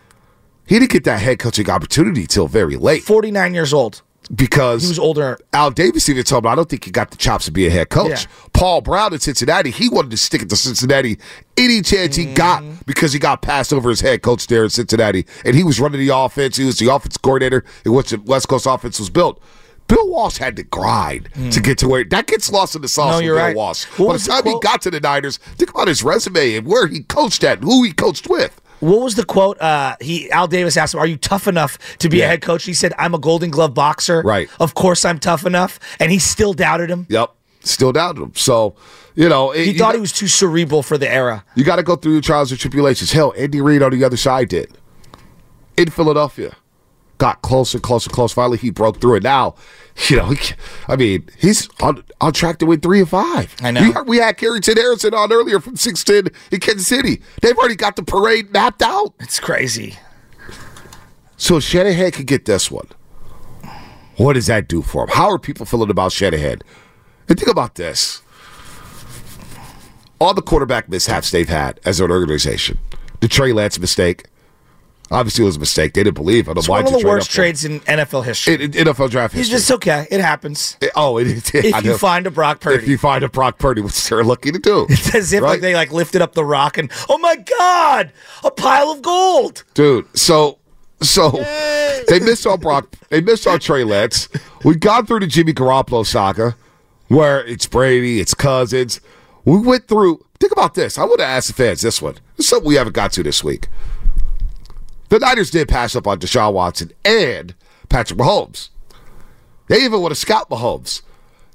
he didn't get that head coaching opportunity till very late Forty nine years old. Because He was older. Al Davis even told me, I don't think he got the chops to be a head coach. Yeah. Paul Brown in Cincinnati, he wanted to stick it to Cincinnati any chance he got Mm-hmm. because he got passed over as head coach there in Cincinnati. And he was running the offense. He was the offense coordinator in which the West Coast offense was built. Bill Walsh had to grind to get to where that gets lost in the sauce Mm. No, with you're Bill right. Walsh. What By the the time he got to the Niners, think about his resume and where he coached at, and who he coached with. What was the quote? Uh, he Al Davis asked him, "Are you tough enough to be a head coach?" He said, "I'm a Golden Glove boxer. Right. Of course, I'm tough enough." And he still doubted him. Yep. Still doubted him. So, you know, He thought he was too cerebral for the era. You got to go through your trials and tribulations. Hell, Andy Reid on the other side did. In Philadelphia. Got closer, closer, closer. Finally, he broke through it. Now, you know, he, I mean, he's on, on track to win three and five. I know. We, we had Carrington Harrison on earlier from 610 in Kansas City. They've already got the parade mapped out. It's crazy. So Shanahan could get this one. What does that do for him? How are people feeling about Shanahan? And think about this. All the quarterback mishaps they've had as an organization. The Trey Lance mistake. Obviously, it was a mistake. They didn't believe. I don't It's one of the trade worst up for him. trades in NFL history. In, in NFL draft history. just okay. It happens. It- oh, it is. If you find a Brock Purdy. If you find a Brock Purdy, which they're lucky to do. It's as if like they like lifted up the rock and oh my god, a pile of gold. Dude, so so they missed on Brock. They missed on Trey Lance. We got through the Jimmy Garoppolo saga, where it's Brady, it's Cousins. We went through. Think about this. I would have asked the fans this one. This is something we haven't got to this week. The Niners did pass up on Deshaun Watson and Patrick Mahomes. They even want to scout Mahomes.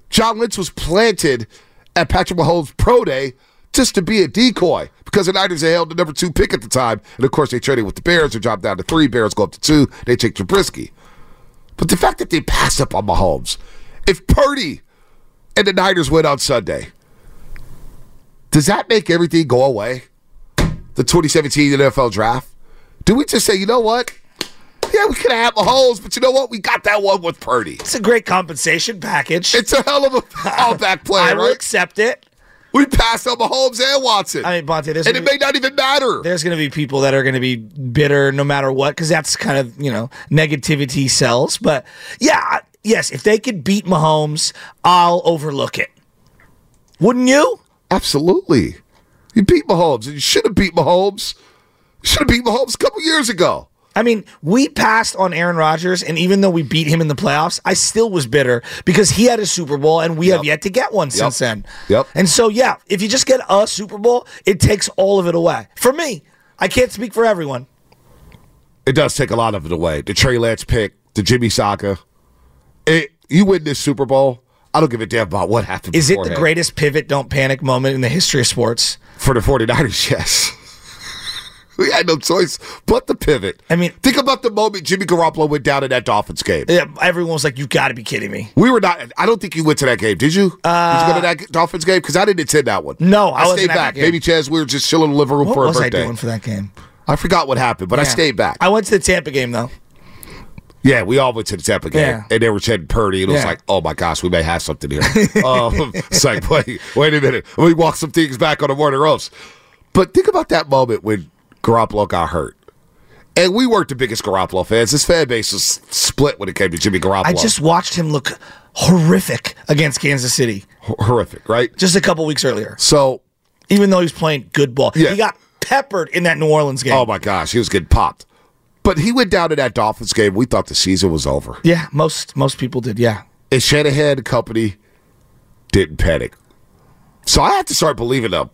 John Lynch was planted at Patrick Mahomes' pro day just to be a decoy because the Niners held the number two pick at the time. And of course, they traded with the Bears. They dropped down to three. Bears go up to two. They take Trubisky. But the fact that they passed up on Mahomes, if Purdy and the Niners win on Sunday, does that make everything go away? The 2017 NFL draft? Do we just say, you know what? Yeah, we could have had Mahomes, but you know what? We got that one with Purdy. It's a great compensation package. It's a hell of a fallback play, I will right? accept it. We passed up Mahomes and Watson. I mean, Bonta, and it may not even matter. there's going to be people that are going to be bitter no matter what because that's kind of you know negativity sells but yeah yes if they could beat mahomes i'll overlook it wouldn't you Absolutely. You beat Mahomes, and you should have beat Mahomes. Should have beat Mahomes a couple years ago. I mean, we passed on Aaron Rodgers, and even though we beat him in the playoffs, I still was bitter because he had a Super Bowl, and we have yet to get one since then. Yep. And so, yeah, if you just get a Super Bowl, it takes all of it away. For me, I can't speak for everyone. It does take a lot of it away. The Trey Lance pick, the Jimmy Saka. It, you win this Super Bowl, I don't give a damn about what happened Is it the greatest pivot, don't panic moment in the history of sports? For the 49ers, yes. we had no choice but the pivot. I mean, think about the moment Jimmy Garoppolo went down in that Dolphins game. Yeah, everyone was like, "You got to be kidding me!" We were not. I don't think you went to that game. Did you? Did you go to that Dolphins game? Because I didn't attend that one. Uh, No, I I, stayed back. Maybe Chaz, we were just chilling in the living room What for a birthday. What was I doing for that game? I forgot what happened, but I stayed back. I went to the Tampa game though. Yeah, we all went to the Tampa game, Yeah. and they were chanting Purdy, and it was Yeah. like, "Oh my gosh, we may have something here." um, it's like, wait, wait a minute, let me walk some things back on the morning ropes. But think about that moment when Garoppolo got hurt, and we weren't the biggest Garoppolo fans. His fan base was split when it came to Jimmy Garoppolo. I just watched him look horrific against Kansas City Hor- horrific, right? just a couple weeks earlier. So, Even though he was playing good ball, Yeah. he got peppered in that New Orleans game. oh my gosh, he was getting popped. But he went down to that Dolphins game. We thought the season was over. Yeah, most most people did. Yeah, and Shanahan and company didn't panic. So I had to start believing them.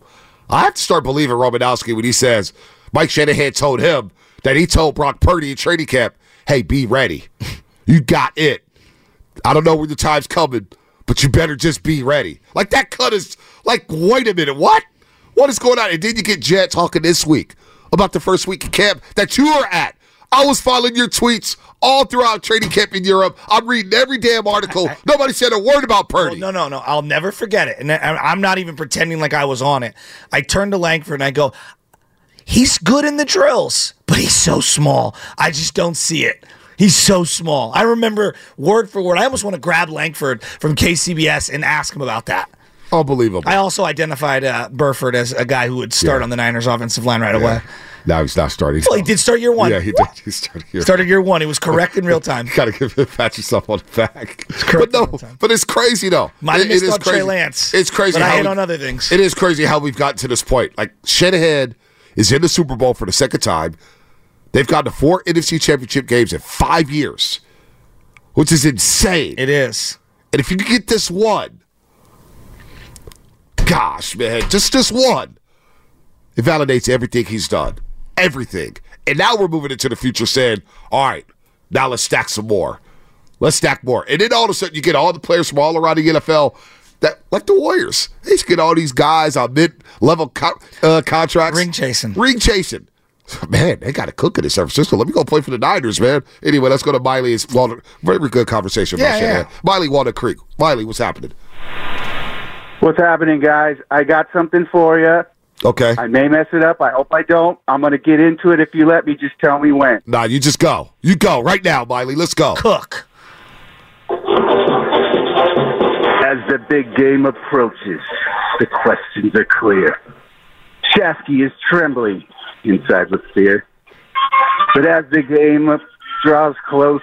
I have to start believing Romanowski when he says Mike Shanahan told him that he told Brock Purdy in training camp, hey, be ready. You got it. I don't know when the time's coming, but you better just be ready. Like that cut is like, wait a minute, what? What is going on? And then you get Jet talking this week about the first week of camp that you are at. I was following your tweets all throughout training camp in Europe. I'm reading every damn article. Nobody said a word about Purdy. no, no, no. I'll never forget it. And I- I'm not even pretending like I was on it. I turned to Langford and I go, he's good in the drills, but he's so small. I just don't see it. He's so small. I remember word for word. I almost want to grab Langford from KCBS and ask him about that. Unbelievable. I also identified uh, Burford as a guy who would start Yeah. on the Niners offensive line right away. Now he's not starting. Well, he did start year one. Yeah, he did. He started here. Started year one. He was correct in real time. You gotta give pat yourself on the back. It's correct But no, but it's crazy though. Might It- missed it on Trey. Lance, It's crazy. but I how hit we- on other things. It is crazy how we've gotten to this point. Like Shanahan is in the Super Bowl for the second time. They've gotten to four NFC Championship games in five years, which is insane. It is. And if you can get this one, gosh, man, just just one, it validates everything he's done, everything. And now we're moving into the future, saying, all right, now let's stack some more. Let's stack more. And then all of a sudden, you get all the players from all around the NFL that, like the Warriors, they just get all these guys on mid-level co- uh, contracts, Ring chasing. ring chasing. Man, they got to cook in San Francisco. Let me go play for the Niners, man. Anyway, let's go to Miley's Walnut. Very good conversation. Yeah, yeah. Miley Walnut Creek. Miley, what's happening? What's happening, guys? I got something for you. Okay. I may mess it up. I hope I don't. I'm going to get into it if you let me. Just tell me when. Nah, you just go. You go right now, Miley. Let's go. Cook. As the big game approaches, the questions are clear. Shafky is trembling inside with fear. But as the game draws close,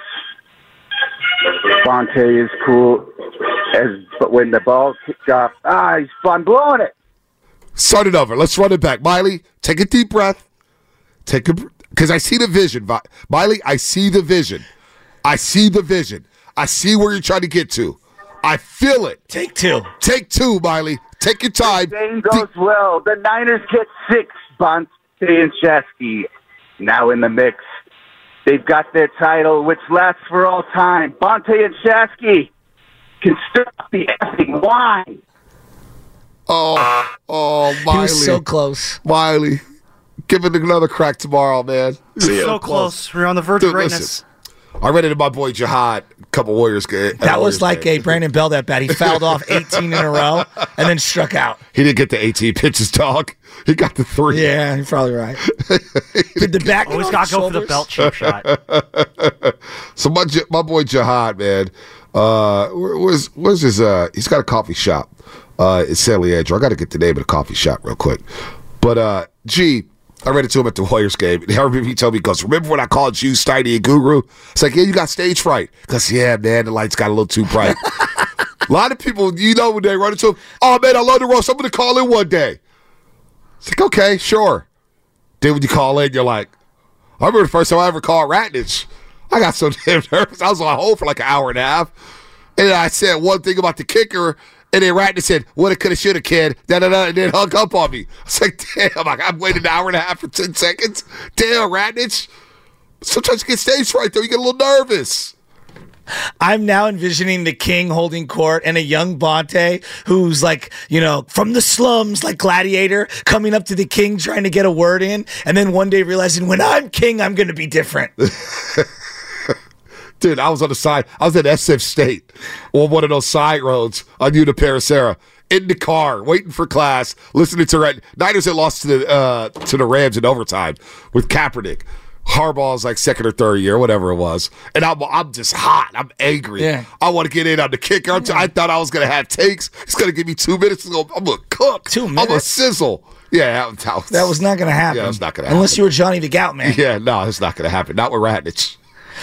Fonte is cool. As but when the ball kicked off, ah, he's fun blowing it. Start it over. Let's run it back. Miley, take a deep breath. Take a because I see the vision. Miley, I see the vision. I see the vision. I see where you're trying to get to. I feel it. Take two. Take two, Miley. Take your time. Game goes well. The Niners get six. Bonta and Shasky now in the mix. They've got their title, which lasts for all time. Bonta and Shasky can stop the effing why. Oh, oh, Miley. He was so close. Miley, give it another crack tomorrow, man. So close. We're on the verge Dude, of greatness. listen. I ran into my boy Jihad, a couple Warriors. That That was like a Brandon Belt that bat. He fouled off 18 in a row and then struck out. He didn't get the 18 pitches, dog. He got the three. Yeah, you're probably right. Did the back Always got to go for the belt chip shot. so my my boy Jihad, man, uh, where- where's where's his? Uh, he's got a coffee shop. Uh, in San Leandro. I got to get the name of the coffee shop real quick. But uh, G, I ran into him at the Warriors game. And remember he told me, he goes, "Remember when I called you Steiny and Guru?" It's like, yeah, you got stage fright. Because yeah, man, the lights got a little too bright. a lot of people, you know, when they run into him, oh man, I love the roast. I'm gonna call in one day. It's like, okay, sure. Then when you call in, you're like, I remember the first time I ever called Radnich. I got so damn nervous. I was on hold for like an hour and a half. And I said one thing about the kicker, and then Radnich said, Woulda, coulda, shoulda, kid. Da, da, da, and then hung up on me. I was like, damn, like, I'm waiting an hour and a half for 10 seconds. Damn, Radnich. Sometimes you get stage fright, though. You get a little nervous. I'm now envisioning the king holding court and a young Bonta who's like, you know, from the slums, like Gladiator, coming up to the king trying to get a word in, and then one day realizing when I'm king, I'm going to be different. Dude, I was on the side. I was at SF State on one of those side roads on Uniparacera in the car, waiting for class, listening to Red. Niners had lost to the uh, to the Rams in overtime with Kaepernick. Harbaugh's like second or third year, whatever it was, and I'm I'm just hot. I'm angry. Yeah. I want to get in on the kicker. T- I thought I was gonna have takes. He's gonna give me two minutes. To go. I'm gonna cook. Two minutes. I'm a minutes? sizzle. Yeah, that, was, That was not going to happen. Yeah, that's not gonna happen. Unless you were Johnny the Gout Man. Yeah, no, it's not gonna happen. Not with Radnich.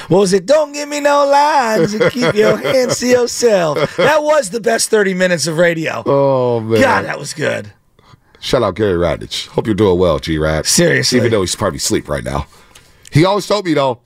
What was it? Don't give me no lines and keep your hands to yourself. That was the best 30 minutes of radio. Oh man, God, that was good. Shout out Gary Radnich. Hope you're doing well, G Rad. Seriously. Even though he's probably asleep right now. He always told me though,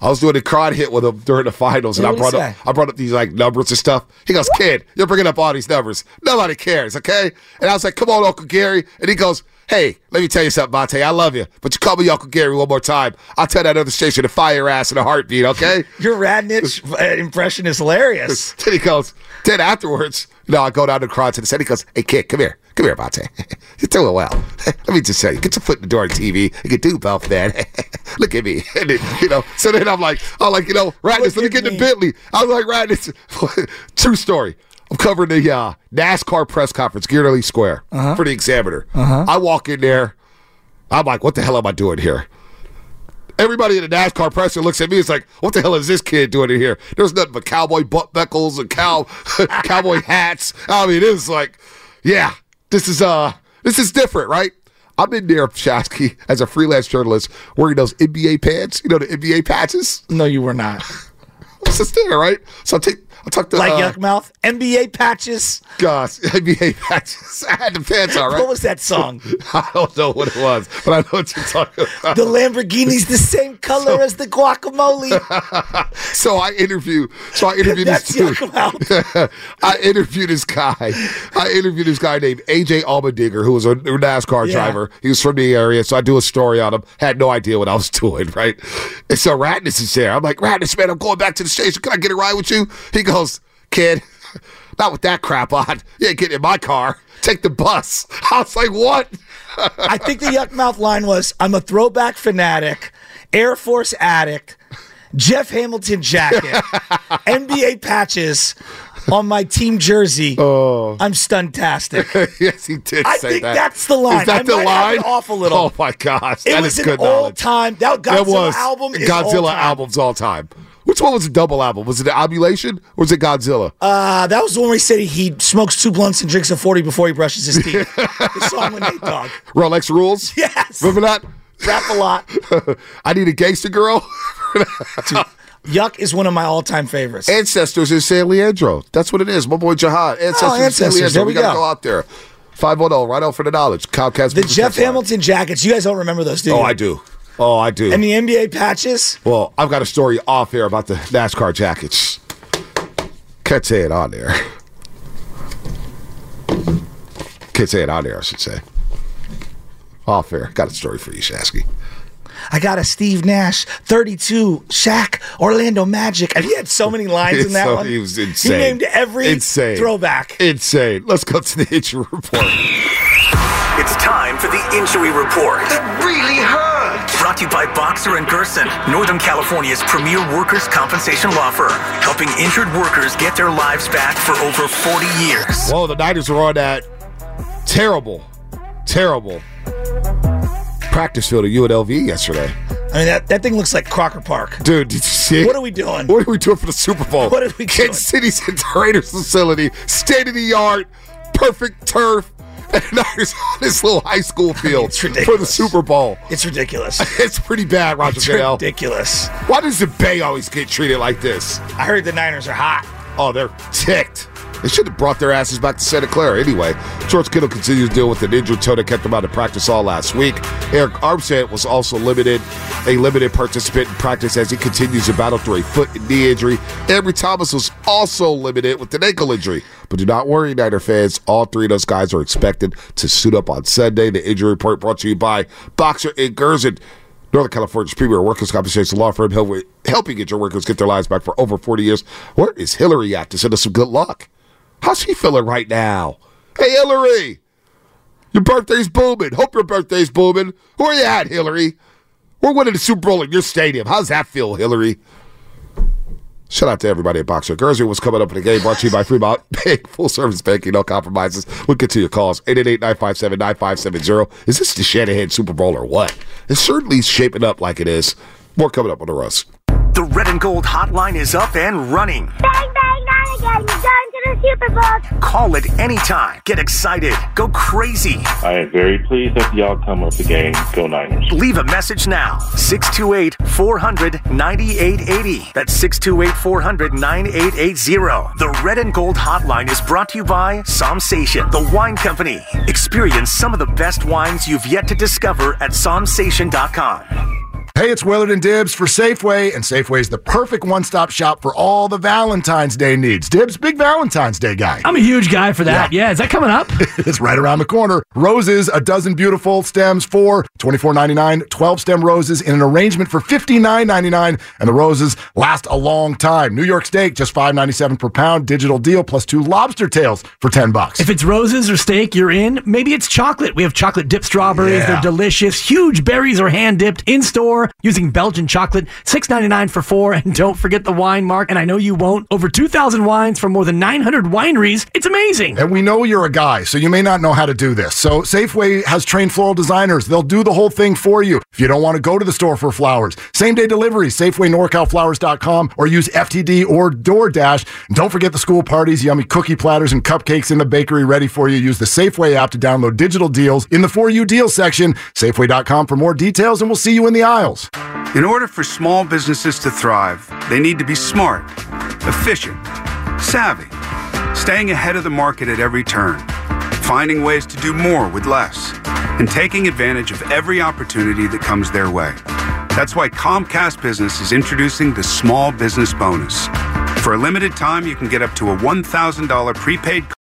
I was doing a crowd hit with him during the finals, and I brought up? I brought up these like numbers and stuff. He goes, "Kid, you're bringing up all these numbers. Nobody cares, okay?" And I was like, "Come on, Uncle Gary," and he goes. Hey, let me tell you something, Monte. I love you, but you call me Uncle Gary one more time. I'll tell that other station to fire your ass in a heartbeat, okay? Your Radnich uh, impression is hilarious. then he goes, then afterwards, you know, I go down to the to the set. He goes, hey, kid, come here. Come here, Monte. You're doing well. Let me just tell you get your foot in the door on TV. You can do both, man. Look at me. And then, you know, so then I'm like, I'm like, you know, Radness, let me get in the Bentley. I was like, Radness, true story. I'm covering the uh, NASCAR press conference, Gear Square, Uh-huh. for the Examiner. Uh-huh. I walk in there. I'm like, what the hell am I doing here? Everybody in the NASCAR presser looks at me. It's like, what the hell is this kid doing in here? There's nothing but cowboy butt buckles and cow cowboy hats. I mean, it's like, yeah, this is uh, this is different, right? I'm in there, Shasky, as a freelance journalist, wearing those NBA pants. You know the NBA patches. No, you were not. It's just there, right? So I take, I talk to Like uh, Yukmouth, NBA patches. Gosh, NBA patches. I had the pants on, right? What was that song? I don't know what it was, but I know what you're talking about. The Lamborghini's the same color as the guacamole. so I interview. So I interviewed this dude. I interviewed this guy. I interviewed this guy named AJ Allmendinger, who was a NASCAR Yeah. driver. He was from the area, so I do a story on him. Had no idea what I was doing, right? And so Ratness is there. I'm like, Ratness, man, I'm going back to the station. Can I get a ride with you? He goes, kid. Not with that crap on. You ain't getting in my car. Take the bus. I was like, what? I think the Yukmouth line was I'm a throwback fanatic, Air Force addict, Jeff Hamilton jacket, NBA patches on my team jersey. Oh. I'm stuntastic. yes, he did I think that. that's the line. Is that I the line? it off a little. Oh my gosh, It that was is an good knowledge. all-time. That Godzilla That was album is Godzilla albums all time. Which one was the double album? Was it the Albulation or was it Godzilla? Uh, that was the one where he said he smokes two blunts and drinks a 40 before he brushes his teeth. the song with Nate Dogg. Rolex Rules. Yes. Remember that? Rap a lot. I need a gangster girl. Yuck is one of my all-time favorites. Ancestors in San Leandro. That's what it is. My boy Jihad. Ancestors, Oh, in San Leandro. There we we gotta go. go out there. 510, right out for the knowledge. Comcast. The Jeff text line. Hamilton jackets. You guys don't remember those, do you? Oh, I do. Oh, I do. And the NBA patches. Well, I've got a story off here about the NASCAR jackets. Can't say it on there. Can't say it on there, I should say. Off here. Got a story for you, Shasky. I got a Steve Nash, 32, Shaq, Orlando Magic. And he had so many lines in that So one. He was insane. He named every insane. throwback. Insane. Let's go to the injury report. It's time for the injury report. It really hurts. Brought to you by Boxer and Gerson, Northern California's premier workers' compensation law firm, helping injured workers get their lives back for over 40 years. Whoa, the Niners are on that terrible, terrible practice field at UNLV yesterday. I mean, that, that thing looks like Crocker Park. Dude, did you see it? What are we doing? What are we doing for the Super Bowl? What are we Kansas City's at the Raiders facility, state of the art, perfect turf, and the Niners on this little high school field it's for the. Super Bowl. It's ridiculous. It's pretty bad, Roger It's Goodell. ridiculous. Why does the Bay always get treated like this? I heard the Niners are hot. Oh, they're ticked. They should have brought their asses back to Santa Clara anyway. George Kittle continues to deal with an injured toe that kept him out of practice all last week. Arik Armstead was also limited, a limited participant in practice as he continues to battle through a foot and knee injury. Ambry Thomas was also limited with an ankle injury. But do not worry, Niner fans. All three of those guys are expected to suit up on Sunday. The injury report brought to you by Boxer and Gerson. Northern California's premier workers' compensation law firm help- helping get your workers get their lives back for over 40 years. Where is Hillary at to send us some good luck? How's she feeling right now? Hey, Hillary! Your birthday's booming. Hope your birthday's booming. Where are you at, Hillary? We're winning the Super Bowl in your stadium. How's that feel, Hillary? Shout out to everybody at Boxer. Guernsey was coming up in the game brought to you by Fremont Bank. Full service banking, no compromises. We'll get to your calls. 888-957-9570. Is this the Shanahan Super Bowl or what? It's certainly shaping up like it is. More coming up on the Russ. The red and gold hotline is up and running. Bang, bang, not again. You're going to the Super Bowl. Call it anytime. Get excited. Go crazy. I am very pleased at the outcome of the game. Go Niners. Leave a message now. 628 400 9880. That's 628 400 9880. The Red and Gold Hotline is brought to you by Somsation, the wine company. Experience some of the best wines you've yet to discover at somsation.com. Hey, it's Willard and Dibs for Safeway, and Safeway is the perfect one stop shop for all the Valentine's Day needs. Dibs, big Valentine's Day guy. I'm a huge guy for that. Yeah, is that coming up? it's right around the corner. Roses, a dozen beautiful stems for $24.99, 12 stem roses in an arrangement for $59.99, and the roses last a long time. New York steak, just $5.97 per pound, digital deal, plus two lobster tails for 10 bucks. If it's roses or steak, you're in. Maybe it's chocolate. We have chocolate dipped strawberries. Yeah. They're delicious. Huge berries are hand dipped in store using Belgian chocolate. $6.99 for four. And don't forget the wine mark. And I know you won't. Over 2,000 wines from more than 900 wineries. It's amazing. And we know you're a guy, so you may not know how to do this. So Safeway has trained floral designers. They'll do the whole thing for you. If you don't want to go to the store for flowers, same day delivery, SafewayNorCalFlowers.com or use FTD or DoorDash. And don't forget the school parties, yummy cookie platters and cupcakes in the bakery ready for you. Use the Safeway app to download digital deals in the For You Deals section. Safeway.com for more details, and we'll see you in the aisles. In order for small businesses to thrive, they need to be smart, efficient, savvy, staying ahead of the market at every turn, finding ways to do more with less, and taking advantage of every opportunity that comes their way. That's why Comcast Business is introducing the Small Business Bonus. For a limited time, you can get up to a $1,000 prepaid.